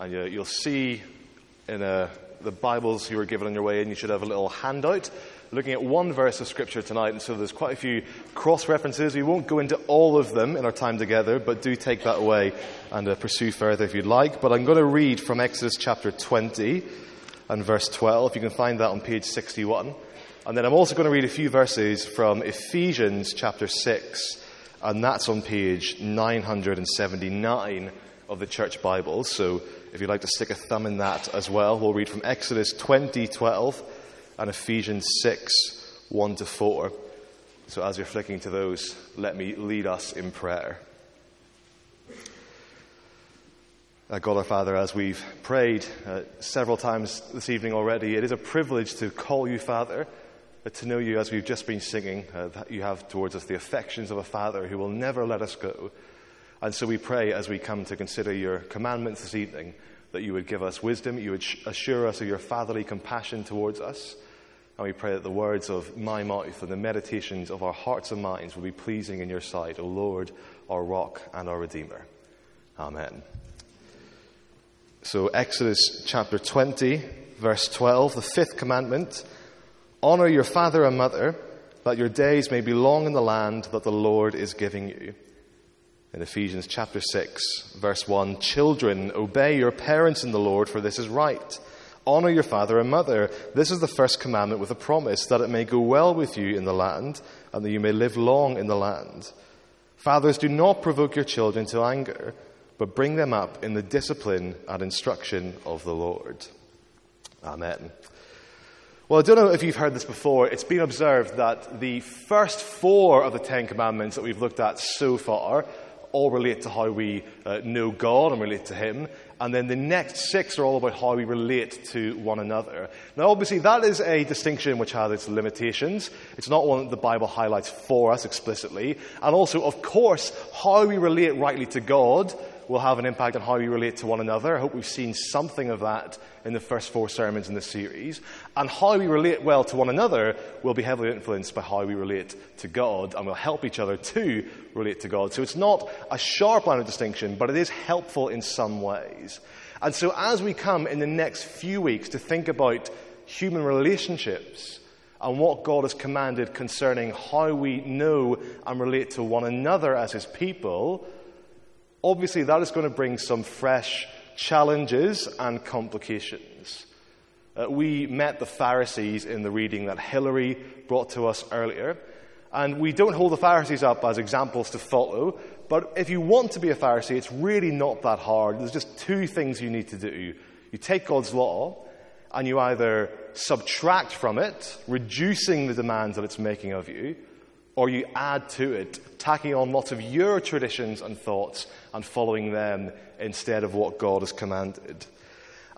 And you, you'll see in uh, the Bibles you were given on your way in, you should have a little handout looking at one verse of Scripture tonight. And so there's quite a few cross references. We won't go into all of them in our time together, but do take that away and uh, pursue further if you'd like. But I'm going to read from Exodus chapter 20 and verse 12. You can find that on page 61. And then I'm also going to read a few verses from Ephesians chapter 6, and that's on page 979 of the church Bible. So if you'd like to stick a thumb in that as well, we'll read from Exodus 20, 12 and Ephesians 6, 1 to 4. So as you're flicking to those, let me lead us in prayer. Uh, God our Father, as we've prayed uh, several times this evening already, it is a privilege to call you Father, uh, to know you as we've just been singing, uh, that you have towards us the affections of a Father who will never let us go. And so we pray as we come to consider your commandments this evening that you would give us wisdom, you would assure us of your fatherly compassion towards us. And we pray that the words of my mouth and the meditations of our hearts and minds will be pleasing in your sight, O Lord, our rock and our Redeemer. Amen. So, Exodus chapter 20, verse 12, the fifth commandment Honor your father and mother, that your days may be long in the land that the Lord is giving you in Ephesians chapter 6, verse 1 Children, obey your parents in the Lord, for this is right. Honor your father and mother. This is the first commandment with a promise that it may go well with you in the land and that you may live long in the land. Fathers, do not provoke your children to anger, but bring them up in the discipline and instruction of the Lord. Amen. Well, I don't know if you've heard this before. It's been observed that the first four of the Ten Commandments that we've looked at so far all relate to how we uh, know God and relate to Him. And then the next six are all about how we relate to one another. Now, obviously, that is a distinction which has its limitations. It's not one that the Bible highlights for us explicitly. And also, of course, how we relate rightly to God will have an impact on how we relate to one another. I hope we've seen something of that in the first four sermons in this series. And how we relate well to one another will be heavily influenced by how we relate to God and will help each other to relate to God. So it's not a sharp line of distinction, but it is helpful in some ways. And so as we come in the next few weeks to think about human relationships, and what God has commanded concerning how we know and relate to one another as His people, Obviously, that is going to bring some fresh challenges and complications. Uh, we met the Pharisees in the reading that Hilary brought to us earlier. And we don't hold the Pharisees up as examples to follow, but if you want to be a Pharisee, it's really not that hard. There's just two things you need to do. You take God's law, and you either subtract from it, reducing the demands that it's making of you, or you add to it, tacking on lots of your traditions and thoughts and following them instead of what God has commanded.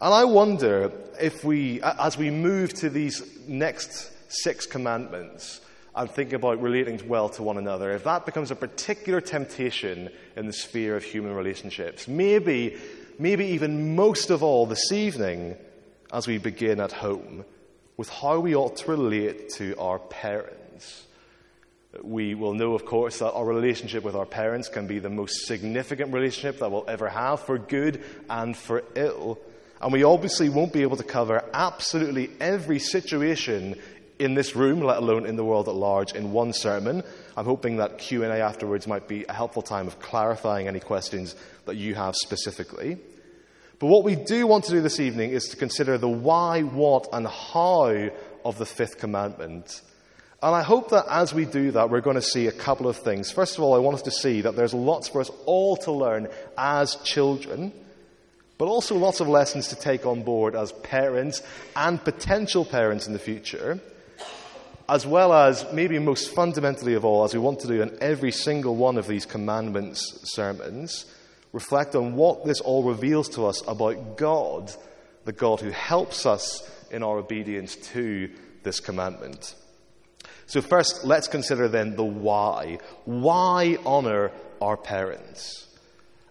And I wonder if we, as we move to these next six commandments and think about relating well to one another, if that becomes a particular temptation in the sphere of human relationships, maybe, maybe even most of all this evening as we begin at home with how we ought to relate to our parents. We will know, of course, that our relationship with our parents can be the most significant relationship that we'll ever have, for good and for ill. And we obviously won't be able to cover absolutely every situation in this room, let alone in the world at large, in one sermon. I'm hoping that Q&A afterwards might be a helpful time of clarifying any questions that you have specifically. But what we do want to do this evening is to consider the why, what, and how of the fifth commandment and I hope that as we do that, we're going to see a couple of things. First of all, I want us to see that there's lots for us all to learn as children, but also lots of lessons to take on board as parents and potential parents in the future, as well as, maybe most fundamentally of all, as we want to do in every single one of these commandments sermons, reflect on what this all reveals to us about God, the God who helps us in our obedience to this commandment. So, first, let's consider then the why. Why honor our parents?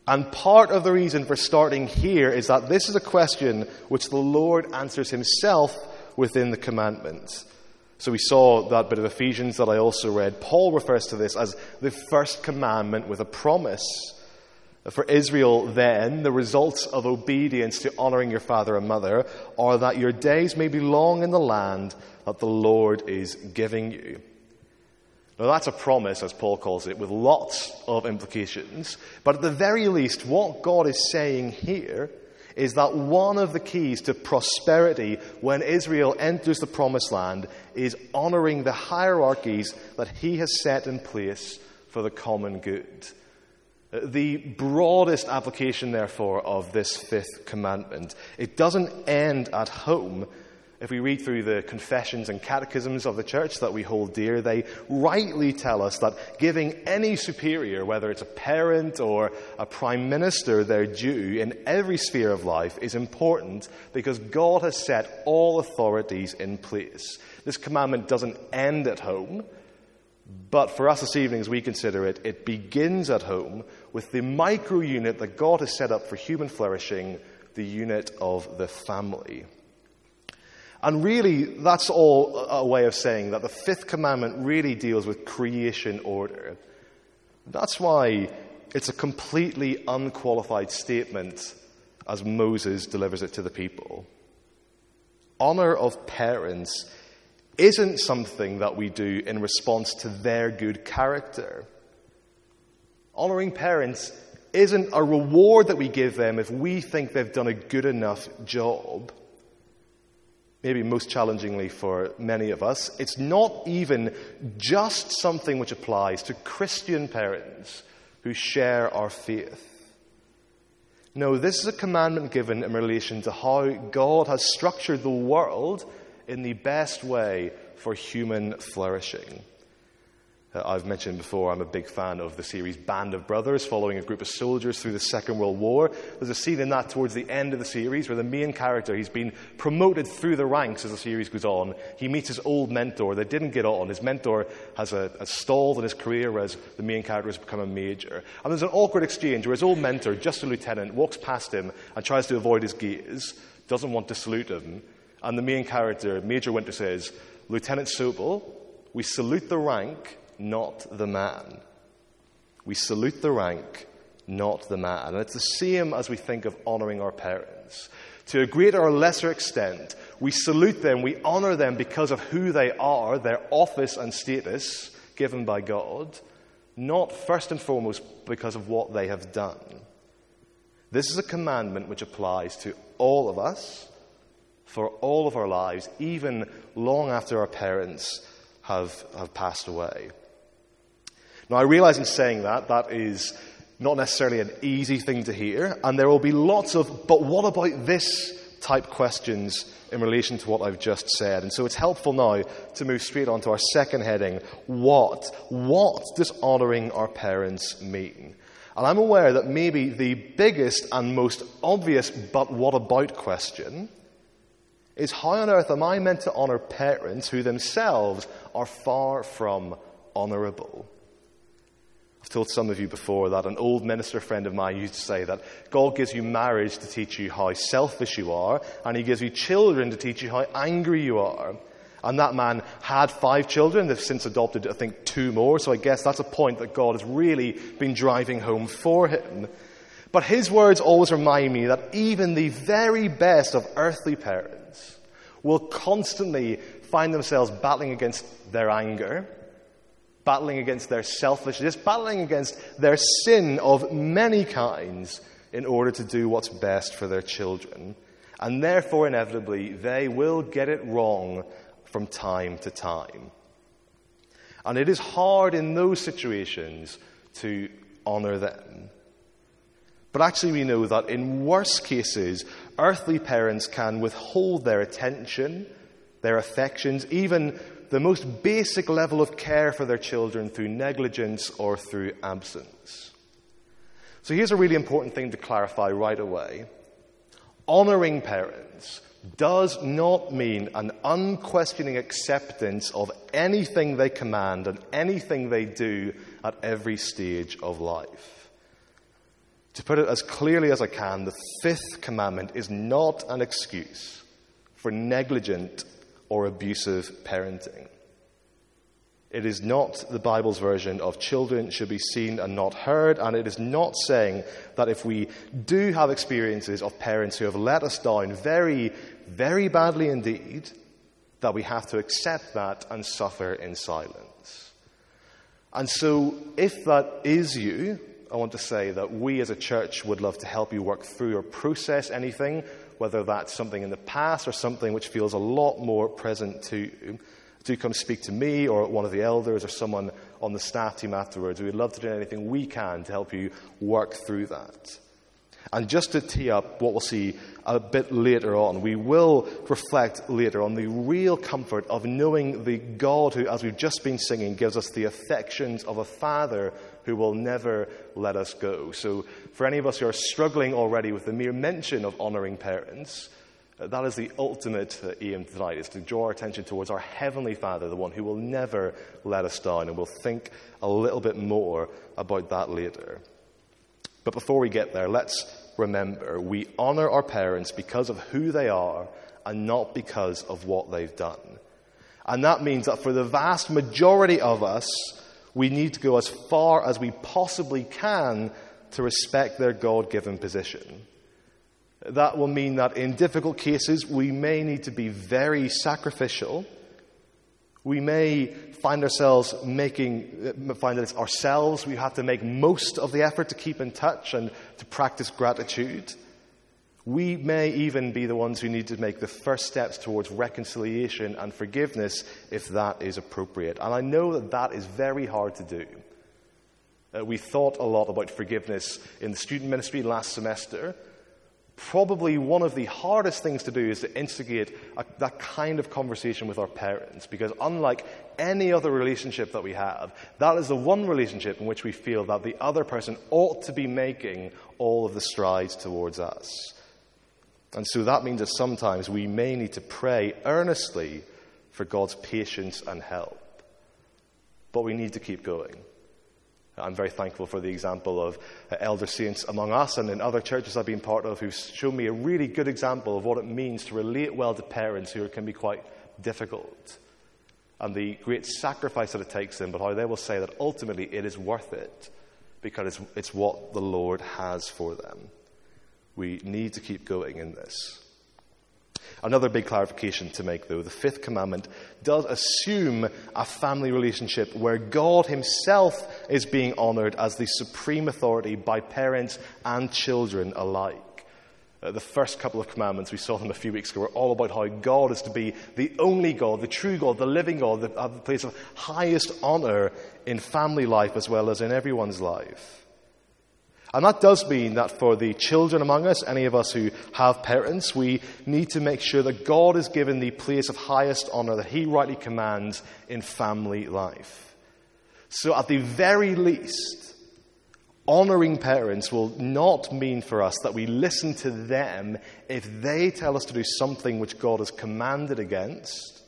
And part of the reason for starting here is that this is a question which the Lord answers himself within the commandments. So we saw that bit of Ephesians that I also read. Paul refers to this as the first commandment with a promise. For Israel, then, the results of obedience to honoring your father and mother are that your days may be long in the land that the Lord is giving you. Now, that's a promise, as Paul calls it, with lots of implications. But at the very least, what God is saying here is that one of the keys to prosperity when Israel enters the promised land is honoring the hierarchies that he has set in place for the common good. The broadest application, therefore, of this fifth commandment, it doesn't end at home. If we read through the confessions and catechisms of the church that we hold dear, they rightly tell us that giving any superior, whether it's a parent or a prime minister, their due in every sphere of life is important because God has set all authorities in place. This commandment doesn't end at home. But for us this evening, as we consider it, it begins at home with the micro unit that God has set up for human flourishing, the unit of the family. And really, that's all a way of saying that the fifth commandment really deals with creation order. That's why it's a completely unqualified statement as Moses delivers it to the people. Honor of parents isn't something that we do in response to their good character. Honoring parents isn't a reward that we give them if we think they've done a good enough job. Maybe most challengingly for many of us, it's not even just something which applies to Christian parents who share our faith. No, this is a commandment given in relation to how God has structured the world in the best way for human flourishing. Uh, I've mentioned before, I'm a big fan of the series Band of Brothers, following a group of soldiers through the Second World War. There's a scene in that towards the end of the series where the main character, he's been promoted through the ranks as the series goes on. He meets his old mentor. They didn't get on. His mentor has a, a stalled in his career, whereas the main character has become a major. And there's an awkward exchange where his old mentor, just a lieutenant, walks past him and tries to avoid his gaze, doesn't want to salute him. And the main character, Major Winters, says, Lieutenant Sobel, we salute the rank, not the man. We salute the rank, not the man. And it's the same as we think of honoring our parents. To a greater or lesser extent, we salute them, we honor them because of who they are, their office and status given by God, not first and foremost because of what they have done. This is a commandment which applies to all of us for all of our lives, even long after our parents have, have passed away. Now, I realize in saying that, that is not necessarily an easy thing to hear, and there will be lots of, but what about this type questions in relation to what I've just said. And so it's helpful now to move straight on to our second heading what? What does honouring our parents mean? And I'm aware that maybe the biggest and most obvious but what about question is how on earth am I meant to honour parents who themselves are far from honourable? I've told some of you before that an old minister friend of mine used to say that God gives you marriage to teach you how selfish you are, and He gives you children to teach you how angry you are. And that man had five children. They've since adopted, I think, two more. So I guess that's a point that God has really been driving home for him. But his words always remind me that even the very best of earthly parents, will constantly find themselves battling against their anger, battling against their selfishness, battling against their sin of many kinds in order to do what's best for their children. And therefore, inevitably, they will get it wrong from time to time. And it is hard in those situations to honor them. But actually, we know that in worse cases, earthly parents can withhold their attention, their affections, even the most basic level of care for their children through negligence or through absence. So here's a really important thing to clarify right away. Honoring parents does not mean an unquestioning acceptance of anything they command and anything they do at every stage of life. To put it as clearly as I can, the fifth commandment is not an excuse for negligent or abusive parenting. It is not the Bible's version of children should be seen and not heard, and it is not saying that if we do have experiences of parents who have let us down very, very badly indeed, that we have to accept that and suffer in silence. And so, if that is you, I want to say that we as a church would love to help you work through or process anything, whether that's something in the past or something which feels a lot more present to you do come speak to me or one of the elders or someone on the staff team afterwards. We'd love to do anything we can to help you work through that. And just to tee up what we'll see a bit later on, we will reflect later on the real comfort of knowing the God who, as we've just been singing, gives us the affections of a father who will never let us go. So, for any of us who are struggling already with the mere mention of honoring parents, uh, that is the ultimate uh, aim tonight, is to draw our attention towards our Heavenly Father, the one who will never let us down, and we'll think a little bit more about that later. But before we get there, let's remember we honor our parents because of who they are and not because of what they've done. And that means that for the vast majority of us, we need to go as far as we possibly can to respect their God given position. That will mean that in difficult cases, we may need to be very sacrificial. We may find ourselves making, uh, find that it's ourselves we have to make most of the effort to keep in touch and to practice gratitude. We may even be the ones who need to make the first steps towards reconciliation and forgiveness if that is appropriate. And I know that that is very hard to do. Uh, we thought a lot about forgiveness in the student ministry last semester probably one of the hardest things to do is to instigate a, that kind of conversation with our parents because unlike any other relationship that we have that is the one relationship in which we feel that the other person ought to be making all of the strides towards us and so that means that sometimes we may need to pray earnestly for god's patience and help but we need to keep going I'm very thankful for the example of uh, elder saints among us and in other churches I've been part of who've shown me a really good example of what it means to relate well to parents who can be quite difficult and the great sacrifice that it takes them, but how they will say that ultimately it is worth it because it's, it's what the Lord has for them. We need to keep going in this. Another big clarification to make, though the fifth commandment does assume a family relationship where God Himself is being honored as the supreme authority by parents and children alike. Uh, the first couple of commandments, we saw them a few weeks ago, were all about how God is to be the only God, the true God, the living God, the, the place of highest honor in family life as well as in everyone's life. And that does mean that for the children among us, any of us who have parents, we need to make sure that God is given the place of highest honor that He rightly commands in family life. So, at the very least, honoring parents will not mean for us that we listen to them if they tell us to do something which God has commanded against,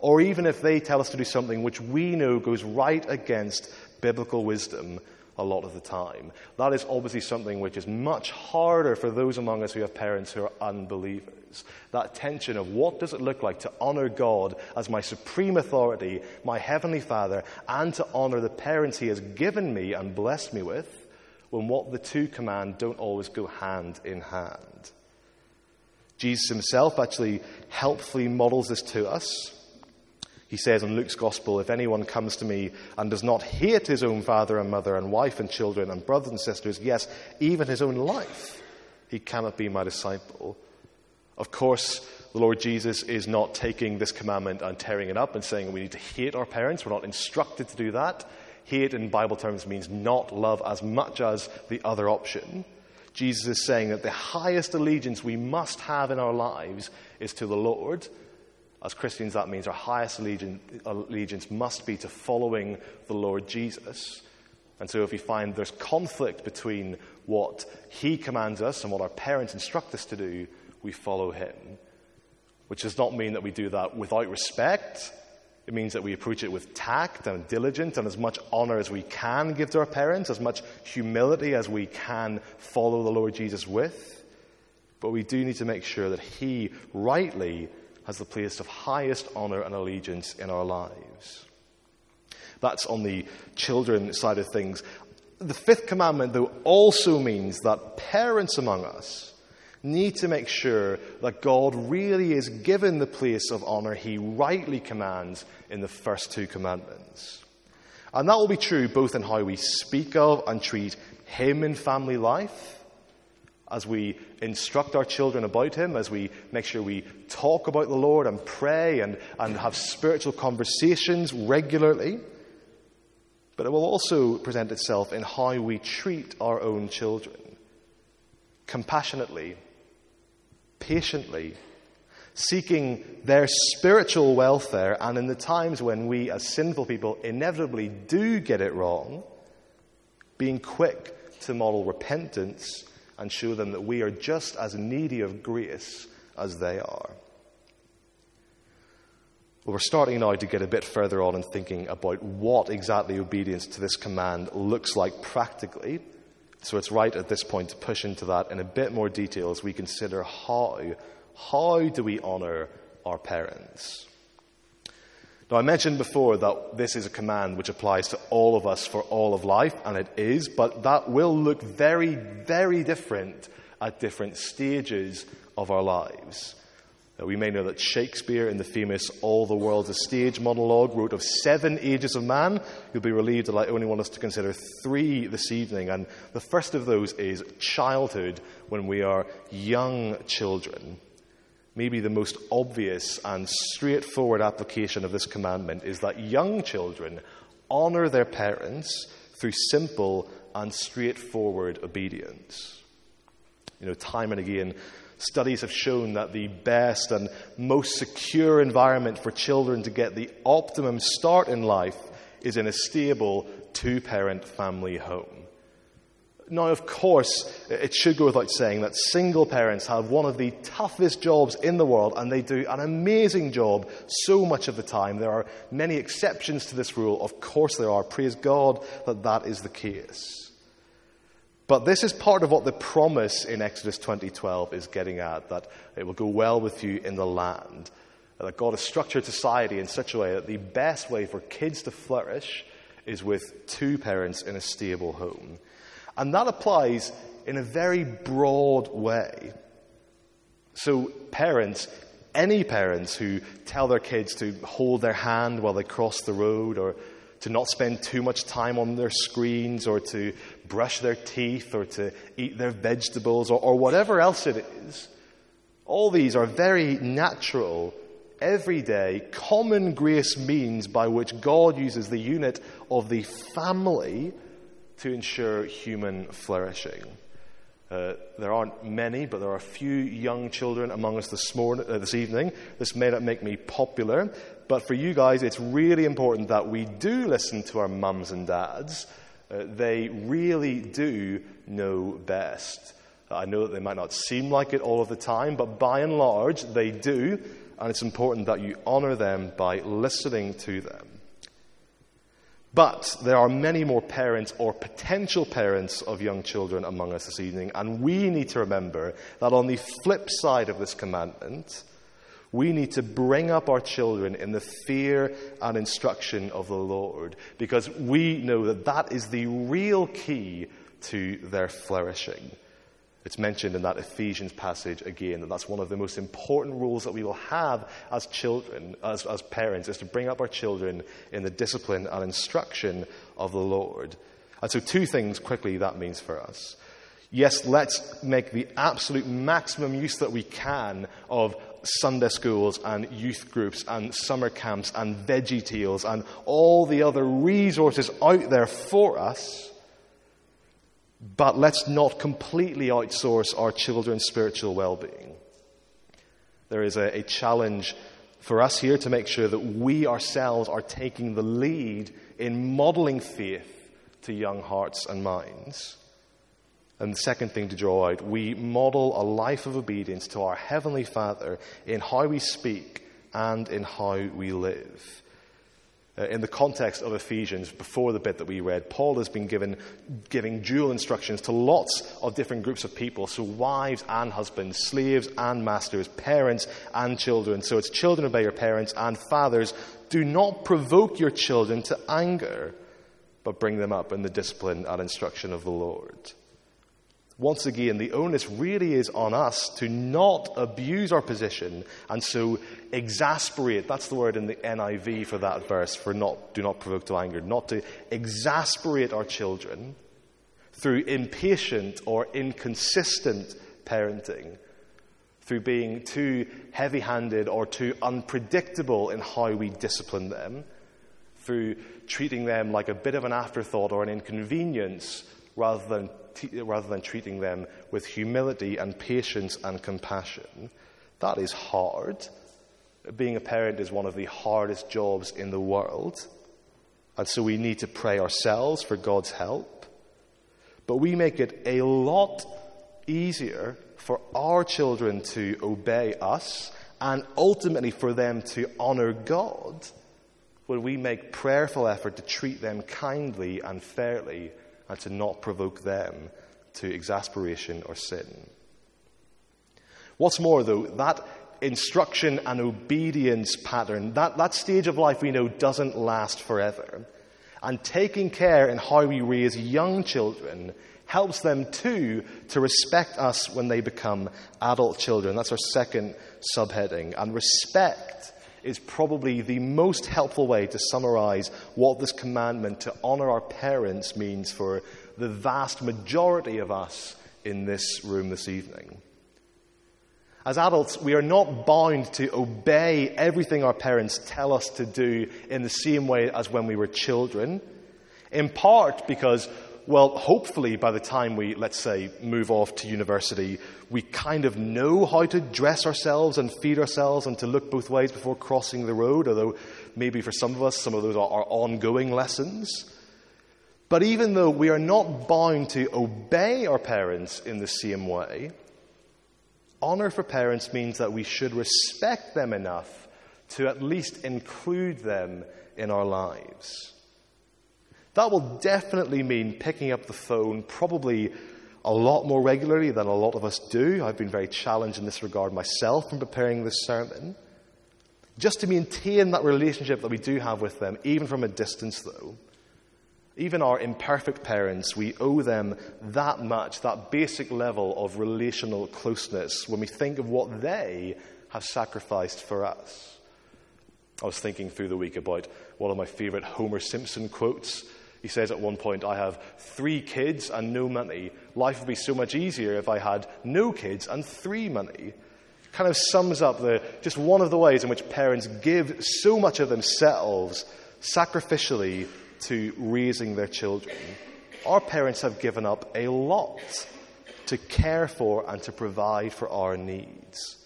or even if they tell us to do something which we know goes right against biblical wisdom a lot of the time. That is obviously something which is much harder for those among us who have parents who are unbelievers. That tension of what does it look like to honor God as my supreme authority, my heavenly Father, and to honor the parents He has given me and blessed me with, when what the two command don't always go hand in hand. Jesus himself actually helpfully models this to us he says in Luke's Gospel, If anyone comes to me and does not hate his own father and mother and wife and children and brothers and sisters, yes, even his own life, he cannot be my disciple. Of course, the Lord Jesus is not taking this commandment and tearing it up and saying we need to hate our parents. We're not instructed to do that. Hate in Bible terms means not love as much as the other option. Jesus is saying that the highest allegiance we must have in our lives is to the Lord as Christians, that means our highest allegiance must be to following the Lord Jesus. And so, if we find there's conflict between what He commands us and what our parents instruct us to do, we follow Him. Which does not mean that we do that without respect. It means that we approach it with tact and diligence and as much honor as we can give to our parents, as much humility as we can follow the Lord Jesus with. But we do need to make sure that He rightly has the place of highest honor and allegiance in our lives. That's on the children side of things. The fifth commandment, though, also means that parents among us need to make sure that God really is given the place of honor he rightly commands in the first two commandments. And that will be true both in how we speak of and treat him in family life, as we instruct our children about him, as we make sure we talk about the Lord and pray and, and have spiritual conversations regularly. But it will also present itself in how we treat our own children compassionately patiently, seeking their spiritual welfare, and in the times when we, as sinful people, inevitably do get it wrong, being quick to model repentance and show them that we are just as needy of grace as they are. Well, we're starting now to get a bit further on in thinking about what exactly obedience to this command looks like practically. So it's right at this point to push into that in a bit more detail as we consider how, how do we honor our parents? Now, I mentioned before that this is a command which applies to all of us for all of life, and it is, but that will look very, very different at different stages of our lives. Uh, we may know that Shakespeare, in the famous All the World's a Stage monologue, wrote of seven ages of man. You'll be relieved that I only want us to consider three this evening. And the first of those is childhood, when we are young children. Maybe the most obvious and straightforward application of this commandment is that young children honor their parents through simple and straightforward obedience. You know, time and again, Studies have shown that the best and most secure environment for children to get the optimum start in life is in a stable two parent family home. Now, of course, it should go without saying that single parents have one of the toughest jobs in the world, and they do an amazing job so much of the time. There are many exceptions to this rule. Of course, there are. Praise God that that is the case. But this is part of what the promise in Exodus 20:12 is getting at that it will go well with you in the land. That God has structured society in such a way that the best way for kids to flourish is with two parents in a stable home. And that applies in a very broad way. So, parents, any parents who tell their kids to hold their hand while they cross the road or to not spend too much time on their screens or to brush their teeth or to eat their vegetables or, or whatever else it is. All these are very natural, everyday, common grace means by which God uses the unit of the family to ensure human flourishing. Uh, there aren't many, but there are a few young children among us this, morning, uh, this evening. This may not make me popular, but for you guys, it's really important that we do listen to our mums and dads. Uh, they really do know best. I know that they might not seem like it all of the time, but by and large, they do, and it's important that you honor them by listening to them. But there are many more parents or potential parents of young children among us this evening, and we need to remember that on the flip side of this commandment, we need to bring up our children in the fear and instruction of the Lord because we know that that is the real key to their flourishing. It's mentioned in that Ephesians passage again that that's one of the most important rules that we will have as children, as, as parents, is to bring up our children in the discipline and instruction of the Lord. And so, two things quickly that means for us. Yes, let's make the absolute maximum use that we can of Sunday schools and youth groups and summer camps and veggie tales and all the other resources out there for us. But let's not completely outsource our children's spiritual well being. There is a, a, challenge for us here to make sure that we ourselves are taking the lead in modeling faith to young hearts and minds. And the second thing to draw out, we model a life of obedience to our Heavenly Father in how we speak and in how we live. Uh, in the context of Ephesians, before the bit that we read, Paul has been given giving dual instructions to lots of different groups of people. So wives and husbands, slaves and masters, parents and children. So it's children obey your parents and fathers. Do not provoke your children to anger, but bring them up in the discipline and instruction of the Lord. Once again, the onus really is on us to not abuse our position and so exasperate. That's the word in the NIV for that verse, for not, do not provoke to anger. Not to exasperate our children through impatient or inconsistent parenting, through being too heavy handed or too unpredictable in how we discipline them, through treating them like a bit of an afterthought or an inconvenience rather than rather than treating them with humility and patience and compassion. That is hard. Being a parent is one of the hardest jobs in the world. And so we need to pray ourselves for God's help. But we make it a lot easier for our children to obey us and ultimately for them to honor God when we make prayerful effort to treat them kindly and fairly and to not provoke them to exasperation or sin. What's more, though, that instruction and obedience pattern, that, that stage of life we know doesn't last forever. And taking care in how we raise young children helps them too to respect us when they become adult children. That's our second subheading. And respect is probably the most helpful way to summarize what this commandment to honor our parents means for the vast majority of us in this room this evening. As adults, we are not bound to obey everything our parents tell us to do in the same way as when we were children, in part because well, hopefully by the time we, let's say, move off to university, we kind of know how to dress ourselves and feed ourselves and to look both ways before crossing the road, although maybe for some of us, some of those are, are ongoing lessons. But even though we are not bound to obey our parents in the same way, honor for parents means that we should respect them enough to at least include them in our lives. That will definitely mean picking up the phone probably a lot more regularly than a lot of us do. I've been very challenged in this regard myself in preparing this sermon. Just to maintain that relationship that we do have with them, even from a distance, though. Even our imperfect parents, we owe them that much, that basic level of relational closeness when we think of what they have sacrificed for us. I was thinking through the week about one of my favorite Homer Simpson quotes he says at one point, I have three kids and no money. Life would be so much easier if I had no kids and three money. Kind of sums up the, just one of the ways in which parents give so much of themselves sacrificially to raising their children. Our parents have given up a lot to care for and to provide for our needs.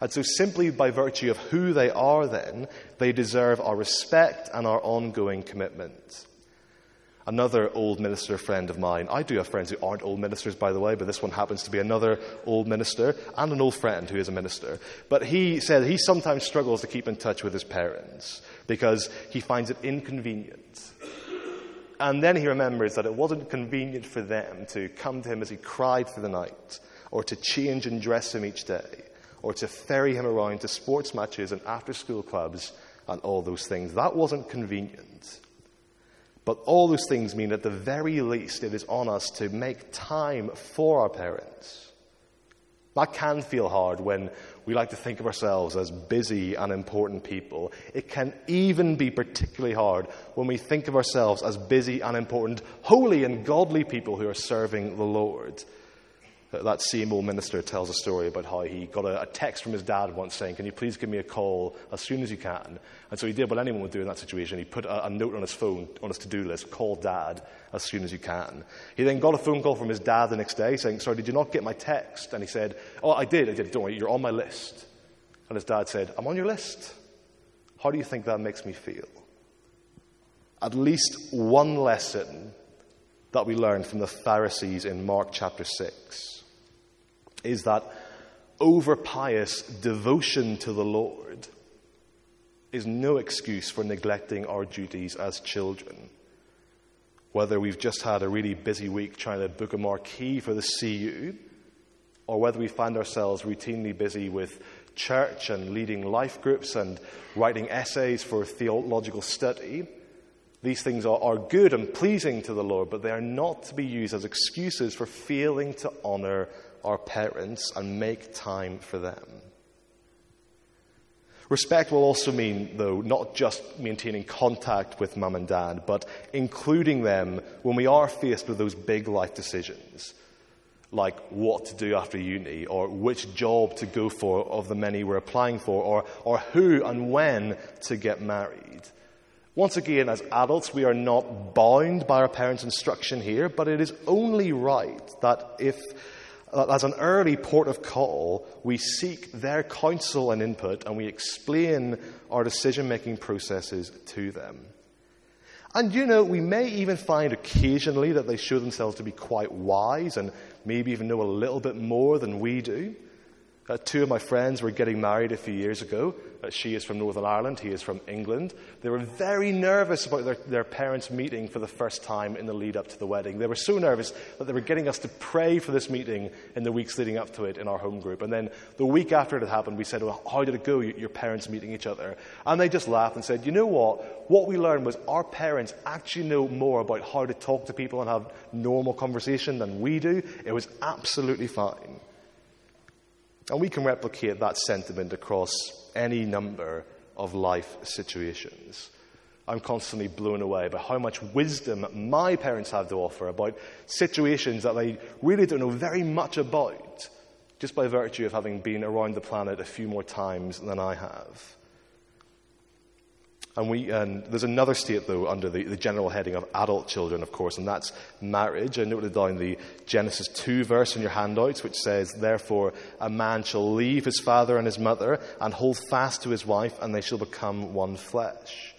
And so, simply by virtue of who they are, then, they deserve our respect and our ongoing commitment. Another old minister friend of mine, I do have friends who aren't old ministers, by the way, but this one happens to be another old minister and an old friend who is a minister. But he said he sometimes struggles to keep in touch with his parents because he finds it inconvenient. And then he remembers that it wasn't convenient for them to come to him as he cried through the night, or to change and dress him each day, or to ferry him around to sports matches and after school clubs and all those things. That wasn't convenient. But all those things mean, at the very least, it is on us to make time for our parents. That can feel hard when we like to think of ourselves as busy and important people. It can even be particularly hard when we think of ourselves as busy and important, holy and godly people who are serving the Lord. That same old minister tells a story about how he got a, a, text from his dad once saying, Can you please give me a call as soon as you can? And so he did what anyone would do in that situation. He put a, a note on his phone, on his to do list, call dad as soon as you can. He then got a phone call from his dad the next day saying, Sorry, did you not get my text? And he said, Oh, I did, I did. Don't worry, you're on my list. And his dad said, I'm on your list. How do you think that makes me feel? At least one lesson that we learn from the Pharisees in Mark chapter 6 is that over pious devotion to the Lord is no excuse for neglecting our duties as children. Whether we've just had a really busy week trying to book a marquee for the CU, or whether we find ourselves routinely busy with church and leading life groups and writing essays for theological study, these things are, are good and pleasing to the Lord, but they are not to be used as excuses for failing to honor our parents and make time for them. Respect will also mean, though, not just maintaining contact with mum and dad, but including them when we are faced with those big life decisions, like what to do after uni, or which job to go for of the many we're applying for, or, or who and when to get married. Once again, as adults, we are not bound by our parents' instruction here, but it is only right that if as an early port of call, we seek their counsel and input and we explain our decision making processes to them. And you know, we may even find occasionally that they show themselves to be quite wise and maybe even know a little bit more than we do. Uh, two of my friends were getting married a few years ago. Uh, she is from Northern Ireland, he is from England. They were very nervous about their, their parents meeting for the first time in the lead up to the wedding. They were so nervous that they were getting us to pray for this meeting in the weeks leading up to it in our home group. And then the week after it had happened, we said, Well, how did it go, your parents meeting each other? And they just laughed and said, You know what? What we learned was our parents actually know more about how to talk to people and have normal conversation than we do. It was absolutely fine. And we can replicate that sentiment across any number of life situations. I'm constantly blown away by how much wisdom my parents have to offer about situations that they really don't know very much about, just by virtue of having been around the planet a few more times than I have. And, we, and there's another state, though, under the, the, general heading of adult children, of course, and that's marriage. I noted down the Genesis 2 verse in your handouts, which says, Therefore, a man shall leave his father and his mother and hold fast to his wife, and they shall become one flesh.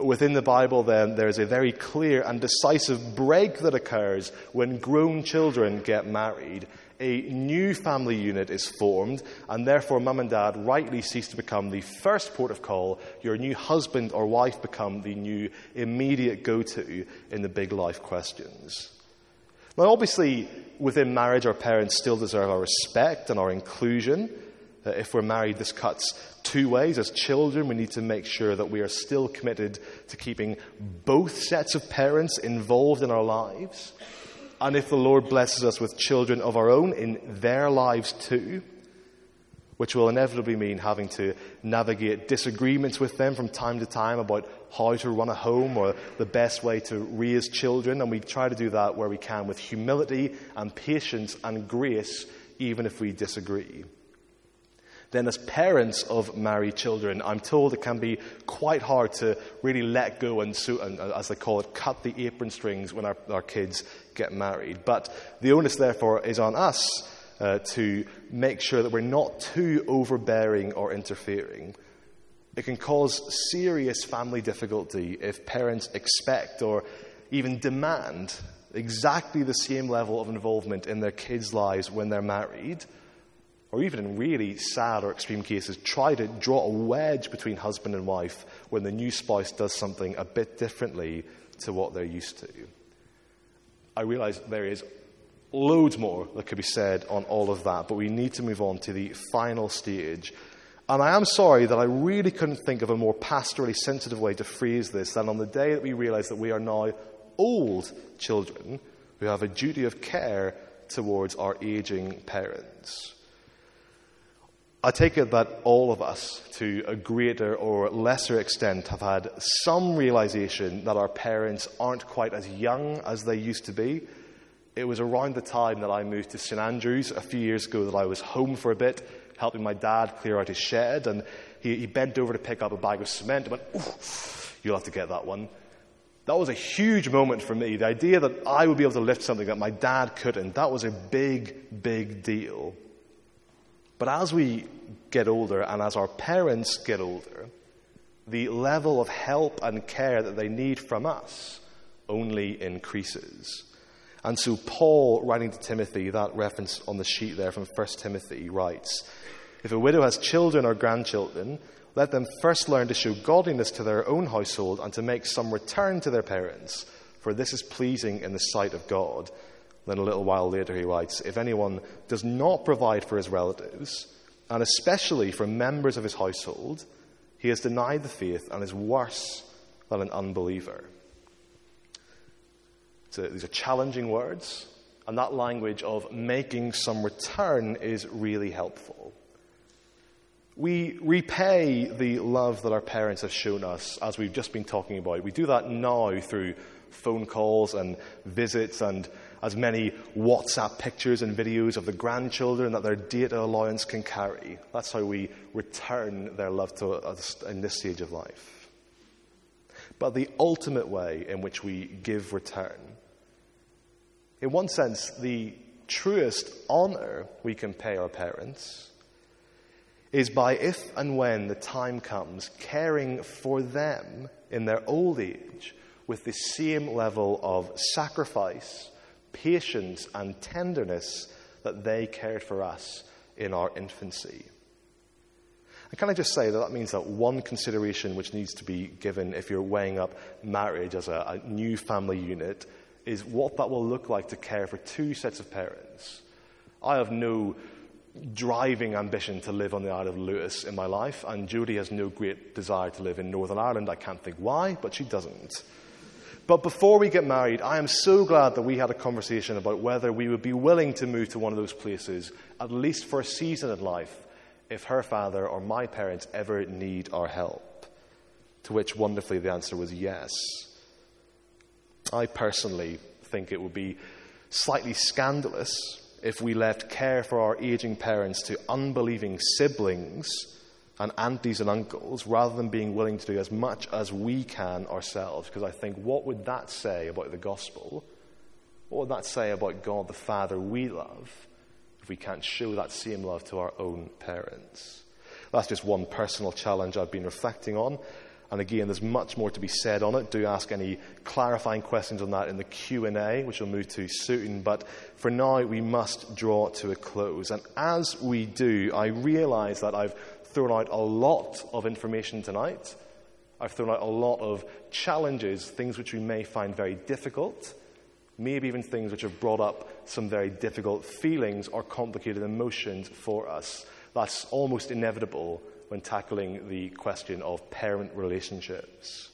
Within the Bible, then, there is a very clear and decisive break that occurs when grown children get married a new family unit is formed, and therefore mum and dad rightly cease to become the first port of call. Your new husband or wife become the new immediate go to in the big life questions. Now, obviously, within marriage, our parents still deserve our respect and our inclusion. Uh, if we're married, this cuts two ways. As children, we need to make sure that we are still committed to keeping both sets of parents involved in our lives. And if the Lord blesses us with children of our own in their lives too, which will inevitably mean having to navigate disagreements with them from time to time about how to run a home or the best way to raise children. And we try to do that where we can with humility and patience and grace, even if we disagree then as parents of married children, I'm told it can be quite hard to really let go and, and as they call it, cut the apron strings when our, our kids get married. But the onus, therefore, is on us uh, to make sure that we're not too overbearing or interfering. It can cause serious family difficulty if parents expect or even demand exactly the same level of involvement in their kids' lives when they're married or even in really sad or extreme cases, try to draw a wedge between husband and wife when the new spouse does something a bit differently to what they're used to. I realize there is loads more that could be said on all of that, but we need to move on to the final stage. And I am sorry that I really couldn't think of a more pastorally sensitive way to phrase this than on the day that we realize that we are now old children who have a duty of care towards our aging parents. I take it that all of us, to a greater or lesser extent, have had some realization that our parents aren't quite as young as they used to be. It was around the time that I moved to St Andrews a few years ago that I was home for a bit, helping my dad clear out his shed, and he, he bent over to pick up a bag of cement and went, You'll have to get that one. That was a huge moment for me. The idea that I would be able to lift something that my dad couldn't, that was a big, big deal. But as we get older and as our parents get older, the level of help and care that they need from us only increases. And so, Paul, writing to Timothy, that reference on the sheet there from 1 Timothy, writes If a widow has children or grandchildren, let them first learn to show godliness to their own household and to make some return to their parents, for this is pleasing in the sight of God. Then a little while later he writes, If anyone does not provide for his relatives, and especially for members of his household, he has denied the faith and is worse than an unbeliever. So these are challenging words, and that language of making some return is really helpful. We repay the love that our parents have shown us, as we've just been talking about. We do that now through phone calls and visits and as many WhatsApp pictures and videos of the grandchildren that their data allowance can carry. That's how we return their love to us in this stage of life. But the ultimate way in which we give return, in one sense, the truest honor we can pay our parents is by, if and when the time comes, caring for them in their old age with the same level of sacrifice, patience, and tenderness that they cared for us in our infancy. And can I just say that that means that one consideration which needs to be given if you're weighing up marriage as a, a new family unit is what that will look like to care for two sets of parents. I have no driving ambition to live on the Isle of Lewis in my life, and Judy has no great desire to live in Northern Ireland. I can't think why, but she doesn't. But before we get married, I am so glad that we had a conversation about whether we would be willing to move to one of those places, at least for a season in life, if her father or my parents ever need our help. To which, wonderfully, the answer was yes. I personally think it would be slightly scandalous if we left care for our aging parents to unbelieving siblings and aunties and uncles rather than being willing to do as much as we can ourselves. Because I think, what would that say about the gospel? What would that say about God the Father we love if we can't show that same love to our own parents? That's just one personal challenge I've been reflecting on. And again, there's much more to be said on it. Do ask any clarifying questions on that in the Q&A, which we'll move to soon. But for now, we must draw to a close. And as we do, I realize that I've thrown out a lot of information tonight. I've thrown out a lot of challenges, things which we may find very difficult, maybe even things which have brought up some very difficult feelings or complicated emotions for us. That's almost inevitable when tackling the question of parent relationships.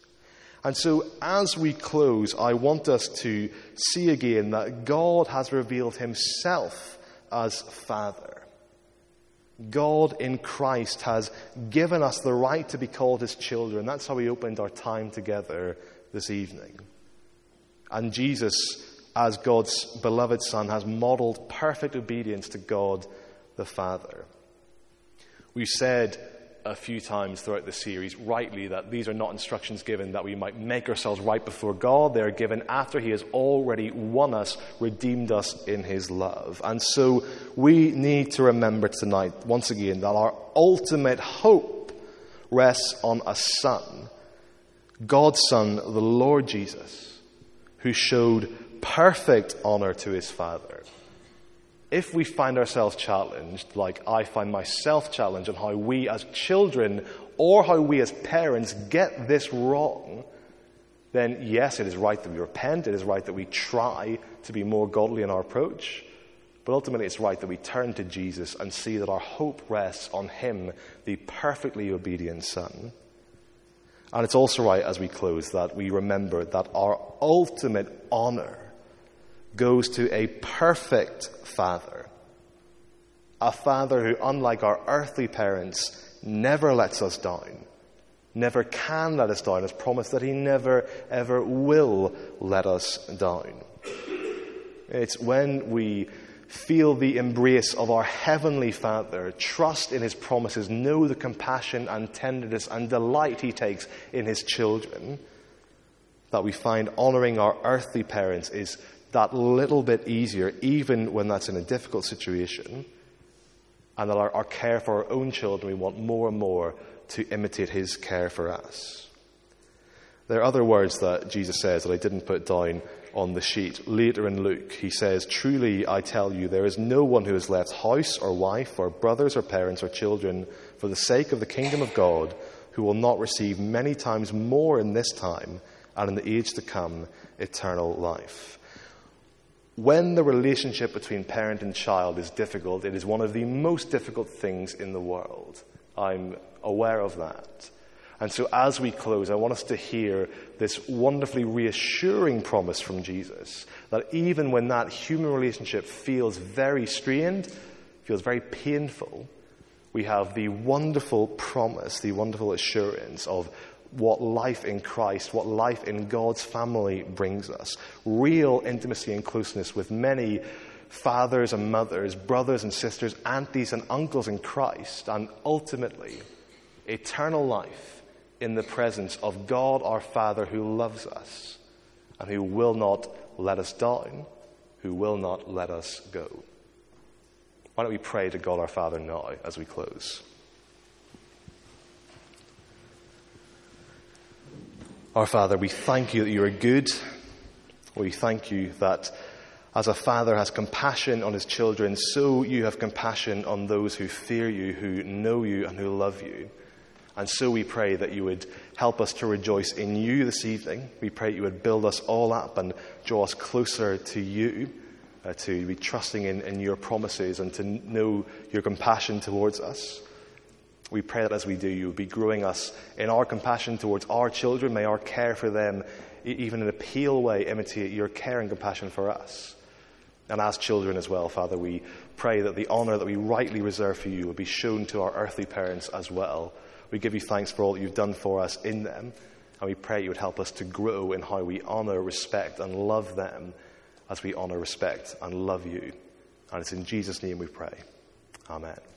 And so, as we close, I want us to see again that God has revealed himself as Father. God in Christ has given us the right to be called his children. That's how we opened our time together this evening. And Jesus, as God's beloved Son, has modeled perfect obedience to God the Father. We said a few times throughout the series, rightly, that these are not instructions given that we might make ourselves right before God. They are given after He has already won us, redeemed us in His love. And so we need to remember tonight, once again, that our ultimate hope rests on a Son, God's Son, the Lord Jesus, who showed perfect honor to His Father if we find ourselves challenged, like I find myself challenged on how we as children or how we as parents get this wrong, then yes, it is right that we repent. It is right that we try to be more godly in our approach. But ultimately, it's right that we turn to Jesus and see that our hope rests on Him, the perfectly obedient Son. And it's also right as we close that we remember that our ultimate honor goes to a perfect father. A father who, unlike our earthly parents, never lets us down, never can let us down, has promised that he never, ever will let us down. It's when we feel the embrace of our Heavenly Father, trust in His promises, know the compassion and tenderness and delight He takes in His children, that we find honoring our earthly parents is that little bit easier, even when that's in a difficult situation, and that our, our care for our own children, we want more and more to imitate his care for us. There are other words that Jesus says that I didn't put down on the sheet. Later in Luke, he says, Truly I tell you, there is no one who has left house or wife or brothers or parents or children for the sake of the kingdom of God who will not receive many times more in this time and in the age to come eternal life. When the relationship between parent and child is difficult, it is one of the most difficult things in the world. I'm aware of that. And so, as we close, I want us to hear this wonderfully reassuring promise from Jesus that even when that human relationship feels very strained, feels very painful, we have the wonderful promise, the wonderful assurance of what life in Christ, what life in God's family brings us. Real intimacy and closeness with many fathers and mothers, brothers and sisters, aunties and uncles in Christ, and ultimately, eternal life in the presence of God our Father who loves us and who will not let us down, who will not let us go. Why don't we pray to God our Father now as we close? Our Father, we thank you that you are good. We thank you that as a father has compassion on his children, so you have compassion on those who fear you, who know you, and who love you. And so we pray that you would help us to rejoice in you this evening. We pray that you would build us all up and draw us closer to you uh, to be trusting in, in your promises and to know your compassion towards us. We pray that as we do, you will be growing us in our compassion towards our children. May our care for them, even in a pale way, imitate your care and compassion for us. And as children as well, Father, we pray that the honour that we rightly reserve for you will be shown to our earthly parents as well. We give you thanks for all that you've done for us in them, and we pray you would help us to grow in how we honour, respect, and love them as we honor, respect, and love you. And it's in Jesus' name we pray. Amen.